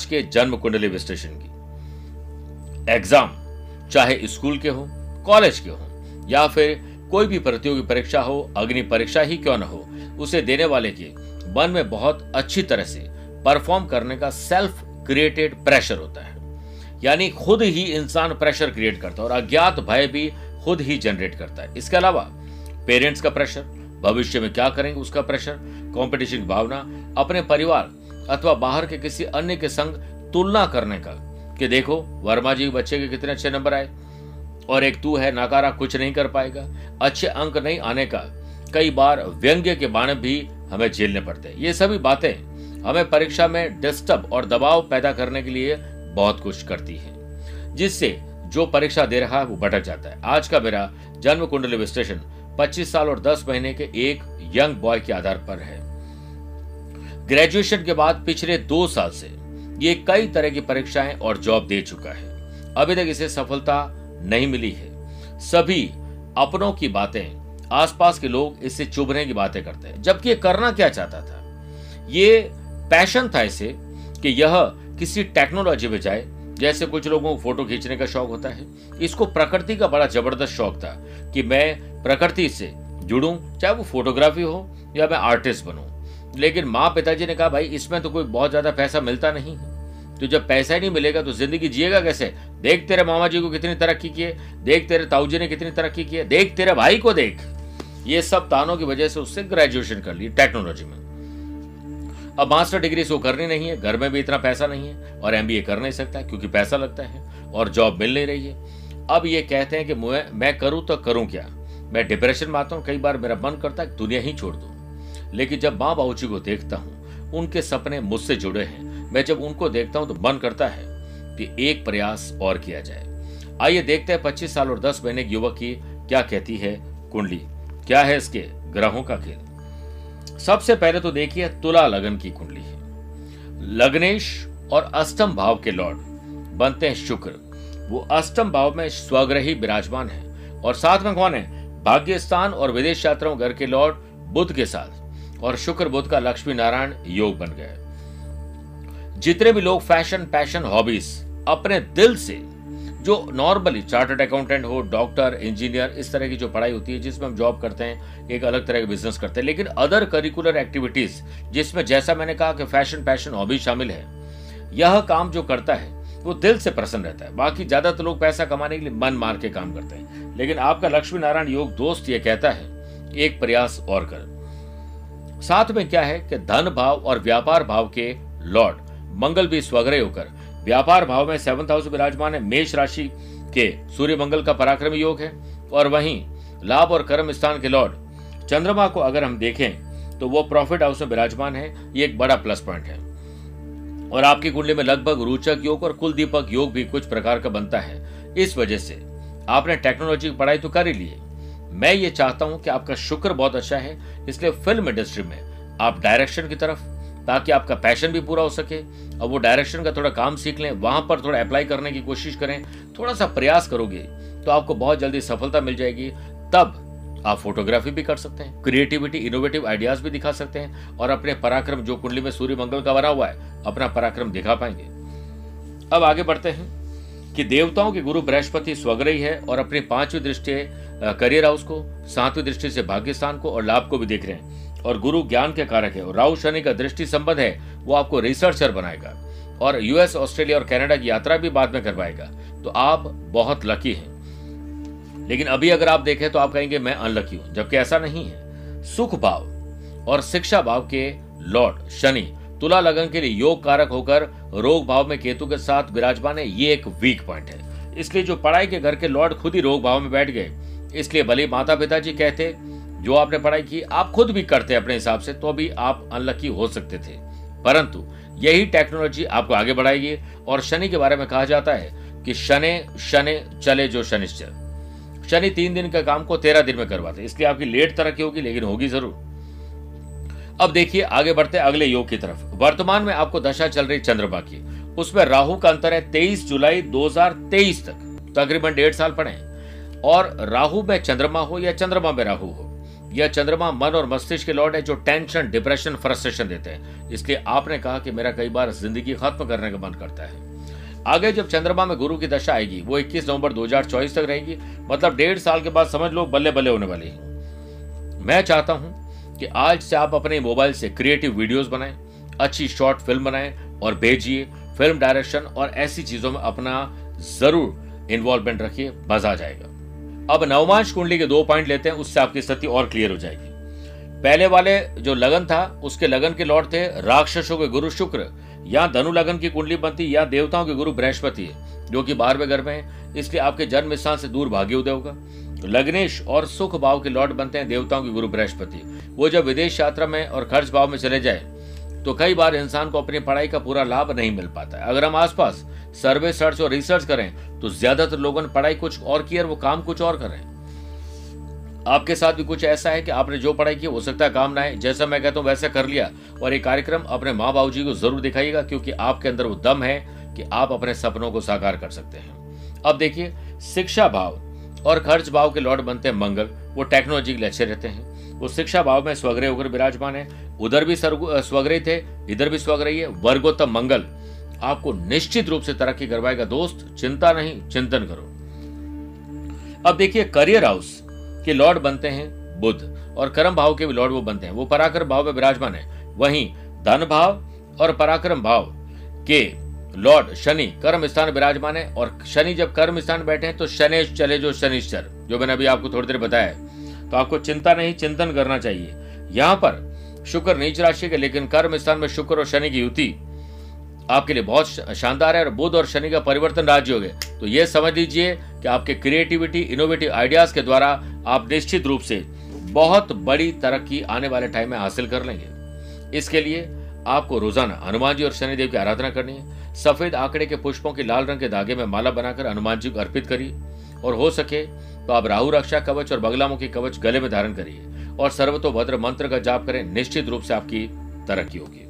आज के जन्म कुंडली विश्लेषण की। एग्ज़ाम चाहे स्कूल के हो कॉलेज के हो, या फिर कोई भी प्रतियोगी परीक्षा हो, अग्नि परीक्षा ही क्यों न हो, उसे देने वाले के मन में बहुत अच्छी तरह से परफॉर्म करने का सेल्फ क्रिएटेड प्रेशर होता है। यानी खुद ही इंसान प्रेशर क्रिएट करता है और अज्ञात भय भी खुद ही जनरेट करता है। इसके अलावा पेरेंट्स का प्रेशर भविष्य में क्या करेंगे उसका प्रेशर कंपटीशन की भावना, अपने परिवार अथवा बाहर के किसी अन्य के संग तुलना करने का कि देखो, वर्मा जी बच्चे के कितने अच्छे नंबर आए, और एक तू है, नाकारा कुछ नहीं कर पाएगा, अच्छे अंक नहीं आने का। कई बार व्यंग्य के बाण भी हमें झेलने पड़ते हैं। ये सभी बातें हमें परीक्षा में डिस्टर्ब और दबाव पैदा करने के लिए बहुत कुछ करती है, जिससे जो परीक्षा दे रहा है वो भटक जाता है। आज का मेरा जन्म कुंडली विश्लेषण 25 साल और 10 महीने के एक यंग बॉय के आधार पर है। ग्रेजुएशन के बाद पिछले दो साल से ये कई तरह की परीक्षाएँ और जॉब दे चुका है। अभी तक इसे सफलता नहीं मिली है। सभी अपनों की बातें, आसपास के लोग इससे चुभने की बातें करते हैं। जबकि ये करना क्या चाहता था? ये पैशन था इसे कि यह किसी टेक्नोलॉजी में जाए। जैसे कुछ लोगों को फ़ोटो खींचने का शौक होता है। इसको प्रकृति का बड़ा ज़बरदस्त शौक था कि मैं प्रकृति से जुड़ूं, चाहे वो फोटोग्राफी हो या मैं आर्टिस्ट बनूं। लेकिन माँ पिताजी ने कहा, भाई, इसमें तो कोई बहुत ज़्यादा पैसा मिलता नहीं है। तो जब पैसा ही नहीं मिलेगा तो ज़िंदगी जिएगा कैसे? देख तेरे मामा जी को कितनी तरक्की की है, देख तेरे ताऊ जी ने कितनी तरक्की की है, देख तेरे भाई को देख। ये सब तानों की वजह से उससे ग्रेजुएशन कर ली टेक्नोलॉजी में। अब मास्टर डिग्री से वो करनी नहीं है, घर में भी इतना पैसा नहीं है और एमबीए कर नहीं सकता क्योंकि पैसा लगता है और जॉब मिल नहीं रही है। अब ये कहते हैं कि मैं करूँ तो करूँ क्या? मैं डिप्रेशन में आता हूँ, कई बार मेरा मन करता है दुनिया ही छोड़ दू। लेकिन जब माँ बाबू जी को देखता हूँ, उनके सपने मुझसे जुड़े हैं। मैं जब उनको देखता हूँ तो मन करता है कि एक प्रयास और किया जाए। आइए देखते हैं पच्चीस साल और दस महीने युवक की क्या कहती है कुंडली। क्या है इसके ग्रहों का खेल? सबसे पहले तो देखिए तुला लगन की कुंडली है। लग्नेश और अष्टम भाव के लॉर्ड बनते हैं शुक्र। वो अष्टम भाव में स्वग्रही विराजमान है। और साथ में कौन है? भाग्य स्थान और विदेश यात्राओं घर के लॉर्ड बुद्ध के साथ। और शुक्र बुद्ध का लक्ष्मी नारायण योग बन गया जितने भी लोग फ़ैशन, पैशन, हॉबीज अपने दिल से, जो नॉर्मली चार्टर्ड अकाउंटेंट हो डॉक्टर इंजीनियर इस तरह की जो पढ़ाई होती है, जिसमें हम जॉब करते हैं, एक अलग तरह का बिज़नेस करते हैं, लेकिन अदर करिकुलर एक्टिविटीज़ जिसमें जैसा मैंने कहा कि फ़ैशन पैशन हॉबी शामिल है, यह काम जो करता है, वो दिल से प्रसन्न रहता है। बाकी ज़्यादातर तो लोग पैसा कमाने के लिए मन मार के काम करते हैं। लेकिन आपका लक्ष्मी नारायण योग दोस्त ये कहता है, एक प्रयास और कर। साथ में क्या है कि धन भाव और व्यापार भाव के लॉर्ड मंगल भी स्वग्रह होकर, व्यापार भाव में सेवंथ हाउस विराजमान है, मेष राशि के सूर्य मंगल का पराक्रम योग है, और वहीं लाभ और कर्म स्थान के लॉर्ड चंद्रमा को अगर हम देखें तो वो प्रॉफिट हाउस में विराजमान है, ये एक बड़ा प्लस पॉइंट है। और आपकी कुंडली में लगभग रोचक योग और कुल दीपक योग भी कुछ प्रकार का बनता है। इस वजह से आपने टेक्नोलॉजी की पढ़ाई तो कर ही ली है। मैं ये चाहता हूँ कि आपका शुक्र बहुत अच्छा है, इसलिए फ़िल्म इंडस्ट्री में आप डायरेक्शन की तरफ़, ताकि आपका पैशन भी पूरा हो सके, और वो डायरेक्शन का थोड़ा काम सीख लें, वहाँ पर थोड़ा अप्लाई करने की कोशिश करें, थोड़ा सा प्रयास करोगे तो आपको बहुत जल्दी सफलता मिल जाएगी, तब आप फोटोग्राफी भी कर सकते हैं क्रिएटिविटी इनोवेटिव आइडियाज़ भी दिखा सकते हैं, और अपने पराक्रम, जो कुंडली में सूर्य मंगल का बना हुआ है, अपना पराक्रम दिखा पाएँगे। अब आगे बढ़ते हैं। कि देवताओं के गुरु बृहस्पति स्वग्रही है और अपनी पांचवी दृष्टि करियर हाउस को, सातवीं दृष्टि से भाग्यस्थान को और लाभ को भी देख रहे हैं। और गुरु ज्ञान के कारक है और राहु शनि का दृष्टि संबंध है, वो आपको रिसर्चर बनाएगा। और यूएस ऑस्ट्रेलिया और कनाडा की यात्रा भी बाद में करवाएगा। तो आप बहुत लकी हैं। लेकिन अभी अगर आप देखें तो आप कहेंगे, मैं अनलकी हूँ, जबकि ऐसा नहीं है। सुख भाव और शिक्षा भाव के लॉर्ड शनि तुला लगन के लिए योग कारक होकर रोग भाव में केतु के साथ विराजमान है, ये एक वीक पॉइंट है। इसलिए जो पढ़ाई के घर के लॉर्ड खुद ही रोग भाव में बैठ गए। इसलिए भले माता पिताजी कहते, जो आपने पढ़ाई की, आप खुद भी करते अपने हिसाब से तो भी आप अनलकी हो सकते थे। परंतु यही टेक्नोलॉजी आपको आगे बढ़ाएगी और शनि के बारे में कहा जाता है कि शनि शनि चले जो शनिश्चर। शनि तीन दिन का काम को तेरह दिन में करवाते इसलिए आपकी लेट तरक्की होगी, लेकिन होगी ज़रूर। अब देखिए, आगे बढ़ते अगले योग की तरफ़। वर्तमान में आपको दशा चल रही चंद्रमा की। उसमें राहु का अंतर है तेईस जुलाई 2023 तक। तकरीबन डेढ़ साल पड़े और राहु में चंद्रमा हो या चंद्रमा में राहु हो, यह चंद्रमा मन और मस्तिष्क के लॉर्ड है जो टेंशन डिप्रेशन फ्रस्ट्रेशन देते हैं। इसलिए आपने कहा कि मेरा कई बार ज़िंदगी खत्म करने का मन करता है। आगे जब चंद्रमा में गुरु की दशा आएगी, वो 21 नवंबर 2024 तक रहेगी। मतलब डेढ़ साल के बाद समझ लो बल्ले बल्ले होने वाली मैं चाहता हूँ कि आज से आप अपने मोबाइल से क्रिएटिव वीडियोस बनाएँ, अच्छी शॉर्ट फ़िल्म बनाएँ और भेजिए। फ़िल्म डायरेक्शन और ऐसी चीज़ों में अपना ज़रूर इन्वॉल्वमेंट रखिए, मज़ा जाएगा। अब नवमांश कुंडली के दो पॉइंट लेते हैं, उससे आपकी स्थिति और क्लियर हो जाएगी। पहले वाले जो लगन था, उसके लगन के लॉर्ड थे राक्षसों के गुरु शुक्र, या धनु लगन की कुंडली बनती, या देवताओं के गुरु बृहस्पति, जो कि बारहवें घर में है। इसलिए आपके जन्म स्थान से दूर भाग्य उदय होगा। लग्नेश और सुख भाव के लॉर्ड बनते हैं देवताओं के गुरु बृहस्पति। वो जब विदेश यात्रा में और खर्च भाव में चले जाए तो कई बार इंसान को अपनी पढ़ाई का पूरा लाभ नहीं मिल पाता है। अगर हम आसपास सर्वे, सर्च और रिसर्च करें तो ज़्यादातर लोगों ने पढ़ाई कुछ और की और वो काम कुछ और करें। आपके साथ भी कुछ ऐसा है कि आपने जो पढ़ाई की, हो सकता है काम ना है जैसा मैं कहता हूँ, वैसा कर लिया। और ये कार्यक्रम अपने माँ बाबू जी को ज़रूर दिखाइएगा, क्योंकि आपके अंदर वो दम है कि आप अपने सपनों को साकार कर सकते हैं। अब देखिए, शिक्षा भाव। और खर्च भाव के लॉर्ड बनते हैं मंगल। वो टेक्नोलॉजी के लिए अच्छे रहते हैं। वो शिक्षा भाव में स्वग्रह होकर विराजमान है। उधर भी स्वग्रह थे, इधर भी स्वग्रही है। वर्गोत्तम मंगल। आपको निश्चित रूप से तरक्की करवाएगा। दोस्त, चिंता नहीं, चिंतन करो। अब देखिए करियर हाउस के लॉर्ड बनते हैं बुद्ध। और कर्म भाव के भी लॉर्ड वो बनते हैं। वो पराक्रम भाव में विराजमान है। वहीं धन भाव और पराक्रम भाव के लॉर्ड शनि कर्म स्थान विराजमान है और शनि जब कर्म स्थान बैठे हैं तो शनेश चले जो शनिश्चर। जो मैंने अभी आपको थोड़ी देर बताया तो आपको चिंता नहीं, चिंतन करना चाहिए। यहाँ पर शुक्र नीच राशि के, लेकिन कर्म स्थान में शुक्र और शनि की युति आपके लिए बहुत शानदार है और बुध और शनि का परिवर्तन राज्य हो। तो ये समझ लीजिए कि आपके क्रिएटिविटी इनोवेटिव आइडियाज़ के द्वारा आप निश्चित रूप से बहुत बड़ी तरक्की आने वाले टाइम में हासिल कर लेंगे। इसके लिए आपको रोज़ाना हनुमान जी और शनिदेव की आराधना करनी है। सफ़ेद आंकड़े के पुष्पों के लाल रंग के धागे में माला बनाकर हनुमान जी को अर्पित करिए। और हो सके तो आप राहु रक्षा कवच और बगलामुखी कवच गले में धारण करिए। और सर्वतोभद्र मंत्र का जाप करें। निश्चित रूप से आपकी तरक्की होगी।